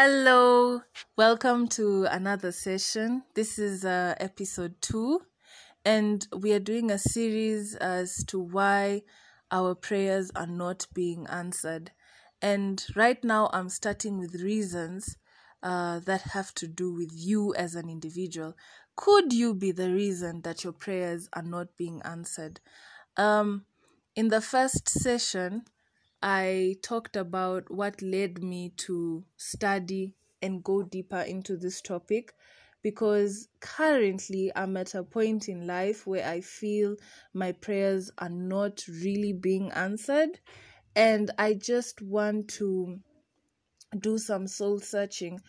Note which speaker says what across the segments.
Speaker 1: Hello, welcome to another session. This is uh, episode two, and we are doing a series as to why our prayers are not being answered. And right now, I'm starting with reasons uh, that have to do with you as an individual. Could you be the reason that your prayers are not being answered? Um, in the first session, I talked about what led me to study and go deeper into this topic because currently I'm at a point in life where I feel my prayers are not really being answered, and I just want to do some soul searching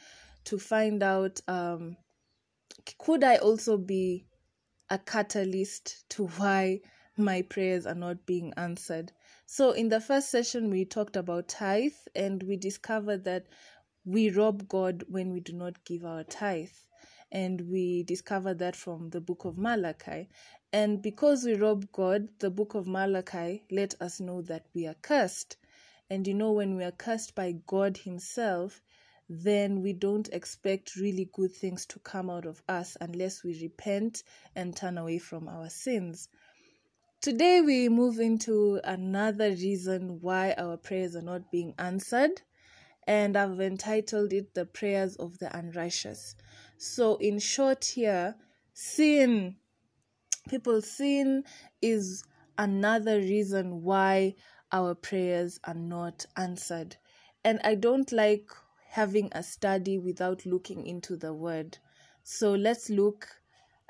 Speaker 1: to find out um, could I also be a catalyst to why my prayers are not being answered. So, in the first session, we talked about tithe and we discovered that we rob God when we do not give our tithe. And we discovered that from the book of Malachi. And because we rob God, the book of Malachi let us know that we are cursed. And you know, when we are cursed by God Himself, then we don't expect really good things to come out of us unless we repent and turn away from our sins. Today, we move into another reason why our prayers are not being answered, and I've entitled it The Prayers of the Unrighteous. So, in short, here, sin, people, sin is another reason why our prayers are not answered. And I don't like having a study without looking into the word. So, let's look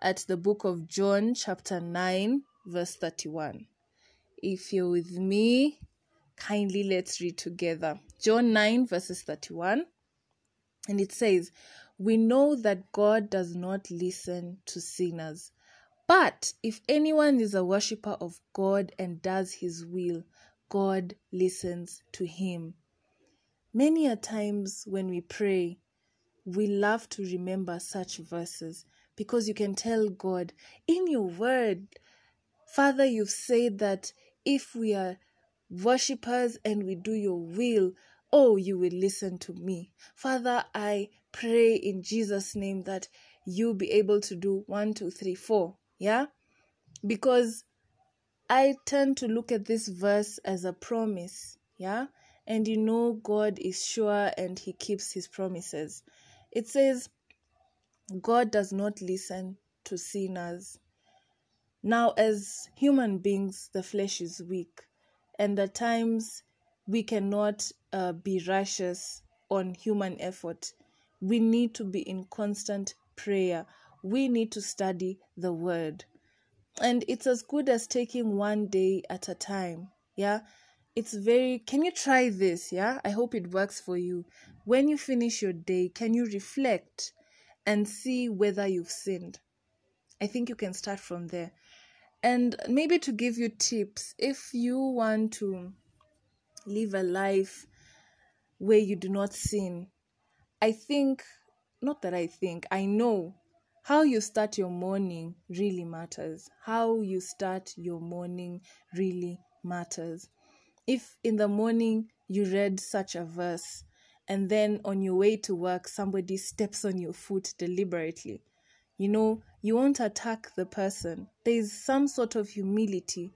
Speaker 1: at the book of John, chapter 9 verse 31. If you're with me, kindly let's read together. John 9, verses 31. And it says, We know that God does not listen to sinners. But if anyone is a worshipper of God and does his will, God listens to him. Many a times when we pray, we love to remember such verses because you can tell God, in your word, Father, you've said that if we are worshippers and we do your will, oh, you will listen to me. Father, I pray in Jesus' name that you be able to do one, two, three, four. Yeah? Because I tend to look at this verse as a promise. Yeah? And you know, God is sure and He keeps His promises. It says, God does not listen to sinners. Now, as human beings, the flesh is weak, and at times we cannot uh, be righteous on human effort. We need to be in constant prayer. We need to study the word. And it's as good as taking one day at a time. Yeah. It's very, can you try this? Yeah. I hope it works for you. When you finish your day, can you reflect and see whether you've sinned? I think you can start from there. And maybe to give you tips if you want to live a life where you do not sin i think not that i think i know how you start your morning really matters. How you start your morning really matters. If in the morning you read such a verse and then on your way to work somebody steps on your foot deliberately you know, you won't attack the person. There is some sort of humility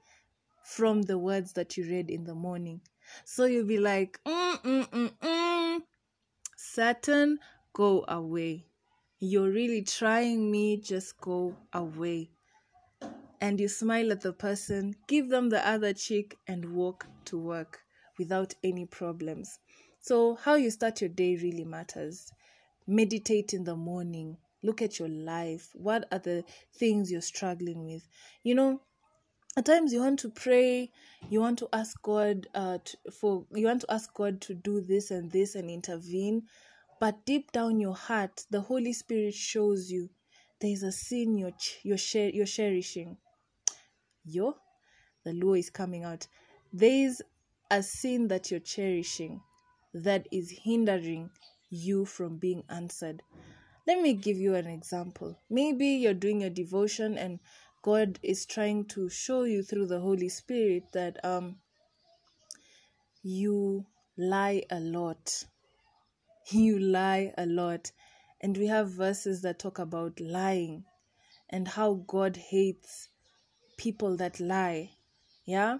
Speaker 1: from the words that you read in the morning. So you'll be like, mm, mm, mm, mm. Satan, go away. You're really trying me, just go away. And you smile at the person, give them the other cheek, and walk to work without any problems. So, how you start your day really matters. Meditate in the morning, look at your life what are the things you're struggling with? You know at times you want to pray you want to ask god uh, to, for you want to ask god to do this and this and intervene but deep down your heart the holy spirit shows you there is a sin you're you're, share, you're cherishing. Yo the law is coming out. There is a sin that you're cherishing that is hindering you from being answered let me give you an example. Maybe you're doing a devotion and God is trying to show you through the Holy Spirit that um you lie a lot. you lie a lot. And we have verses that talk about lying and how God hates people that lie. Yeah?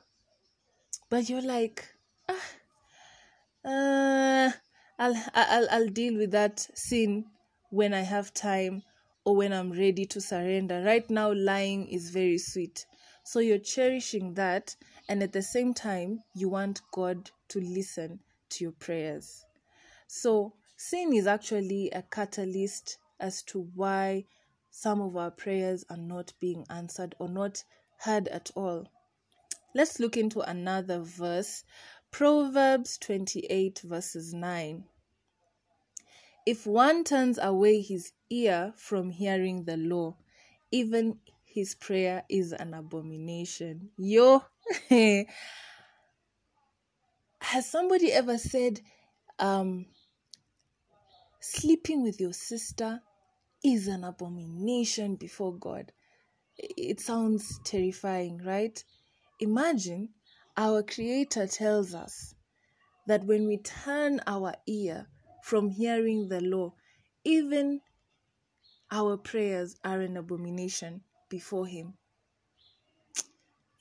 Speaker 1: But you're like, ah, uh, I'll, I'll, I'll deal with that sin when I have time or when I'm ready to surrender. Right now, lying is very sweet. So you're cherishing that, and at the same time, you want God to listen to your prayers. So, sin is actually a catalyst as to why some of our prayers are not being answered or not heard at all. Let's look into another verse Proverbs 28, verses 9. If one turns away his ear from hearing the law, even his prayer is an abomination. Yo, has somebody ever said, um, sleeping with your sister is an abomination before God? It sounds terrifying, right? Imagine our Creator tells us that when we turn our ear from hearing the law, even our prayers are an abomination before Him.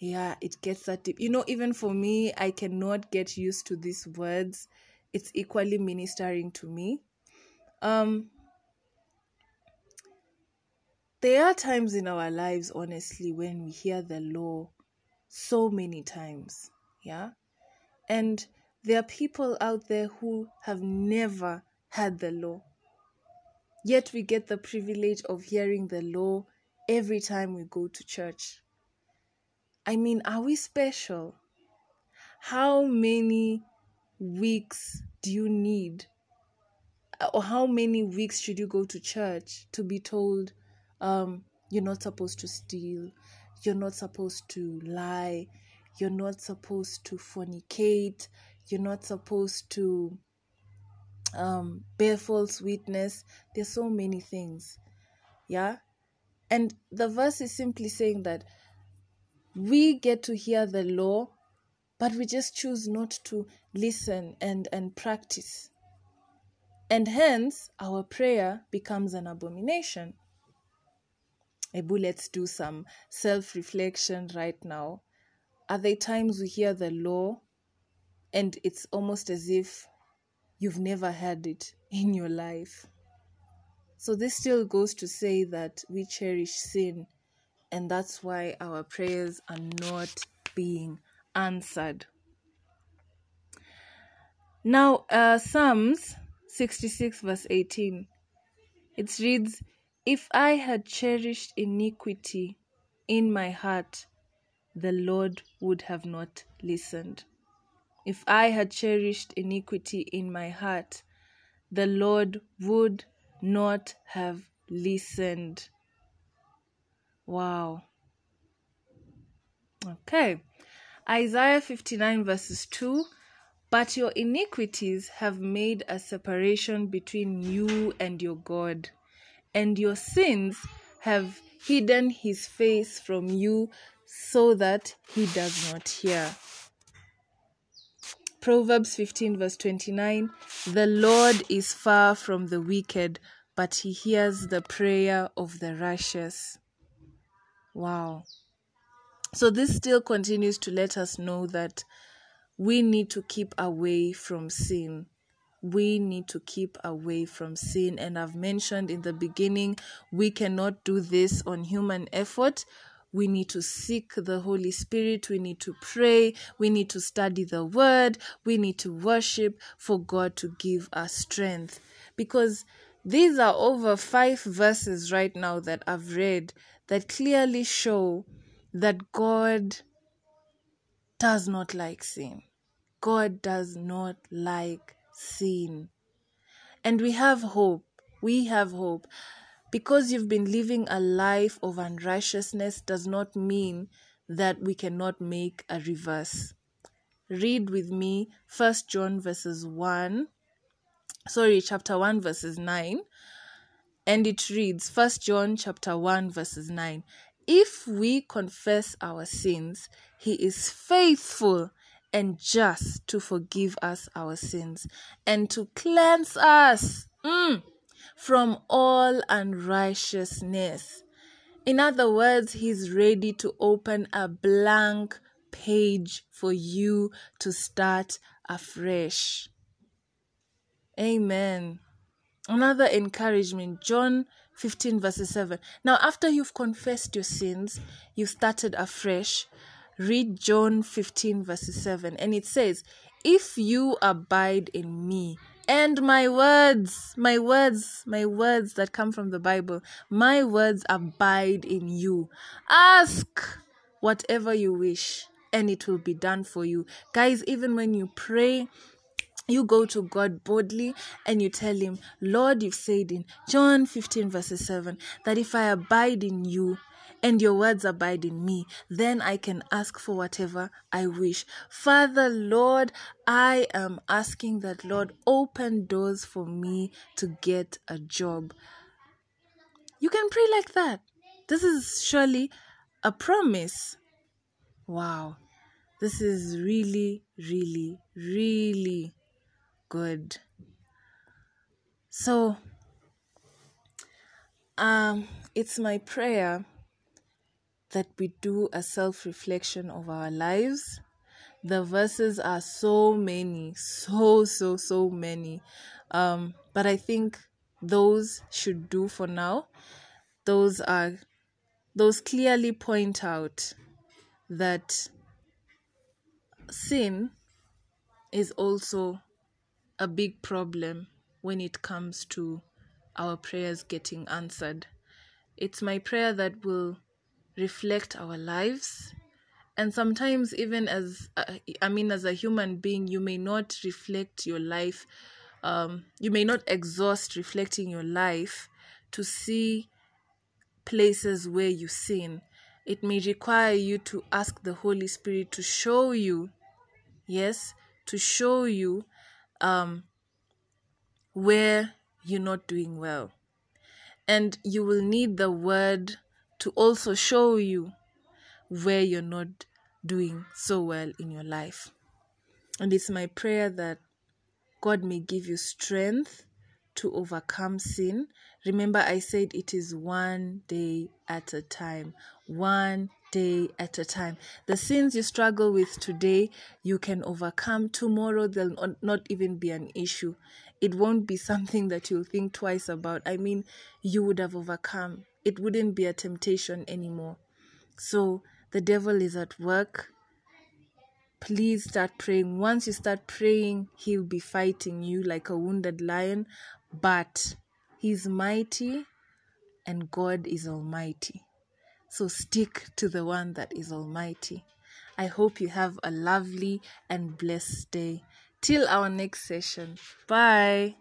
Speaker 1: Yeah, it gets that deep. You know, even for me, I cannot get used to these words. It's equally ministering to me. Um, there are times in our lives, honestly, when we hear the law so many times. Yeah. And there are people out there who have never had the law. Yet we get the privilege of hearing the law every time we go to church. I mean, are we special? How many weeks do you need? Or how many weeks should you go to church to be told um, you're not supposed to steal, you're not supposed to lie, you're not supposed to fornicate, you're not supposed to um, bear false witness. There's so many things. Yeah? And the verse is simply saying that we get to hear the law, but we just choose not to listen and, and practice. And hence, our prayer becomes an abomination. Ebu, let's do some self reflection right now. Are there times we hear the law and it's almost as if you've never had it in your life? So, this still goes to say that we cherish sin, and that's why our prayers are not being answered. Now, uh, Psalms 66, verse 18, it reads, If I had cherished iniquity in my heart, the Lord would have not listened. If I had cherished iniquity in my heart, the Lord would not have listened. Wow. Okay. Isaiah 59 verses 2 But your iniquities have made a separation between you and your God, and your sins have hidden his face from you so that he does not hear. Proverbs 15, verse 29 The Lord is far from the wicked, but he hears the prayer of the righteous. Wow. So, this still continues to let us know that we need to keep away from sin. We need to keep away from sin. And I've mentioned in the beginning, we cannot do this on human effort we need to seek the Holy Spirit. We need to pray. We need to study the Word. We need to worship for God to give us strength. Because these are over five verses right now that I've read that clearly show that God does not like sin. God does not like sin. And we have hope. We have hope. Because you've been living a life of unrighteousness does not mean that we cannot make a reverse. Read with me First John verses 1, sorry, chapter 1 verses 9. And it reads First John chapter 1 verses 9. If we confess our sins, he is faithful and just to forgive us our sins and to cleanse us mm, from all unrighteousness. In other words, He's ready to open a blank page for you to start afresh. Amen. Another encouragement, John 15, verses 7. Now, after you've confessed your sins, you've started afresh. Read John 15, verses 7. And it says, If you abide in me, and my words, my words, my words that come from the Bible, my words abide in you. Ask whatever you wish, and it will be done for you. Guys, even when you pray, you go to God boldly and you tell Him, Lord, you've said in John 15, verses 7, that if I abide in you and your words abide in me, then I can ask for whatever I wish. Father, Lord, I am asking that, Lord, open doors for me to get a job. You can pray like that. This is surely a promise. Wow. This is really, really, really good. So, um, it's my prayer that we do a self reflection of our lives. The verses are so many, so, so, so many. Um, but I think those should do for now. Those are, those clearly point out that sin is also a big problem when it comes to our prayers getting answered. It's my prayer that will reflect our lives. And sometimes, even as I mean, as a human being, you may not reflect your life. Um, you may not exhaust reflecting your life to see places where you sin. It may require you to ask the Holy Spirit to show you, yes, to show you um, where you're not doing well. And you will need the word to also show you where you're not doing so well in your life. And it's my prayer that God may give you strength to overcome sin. Remember, I said it is one day at a time. One day at a time. The sins you struggle with today, you can overcome. Tomorrow, they'll not even be an issue. It won't be something that you'll think twice about. I mean, you would have overcome. It wouldn't be a temptation anymore. So, the devil is at work. Please start praying. Once you start praying, he'll be fighting you like a wounded lion, but he's mighty and God is almighty. So stick to the one that is Almighty. I hope you have a lovely and blessed day. Till our next session. Bye.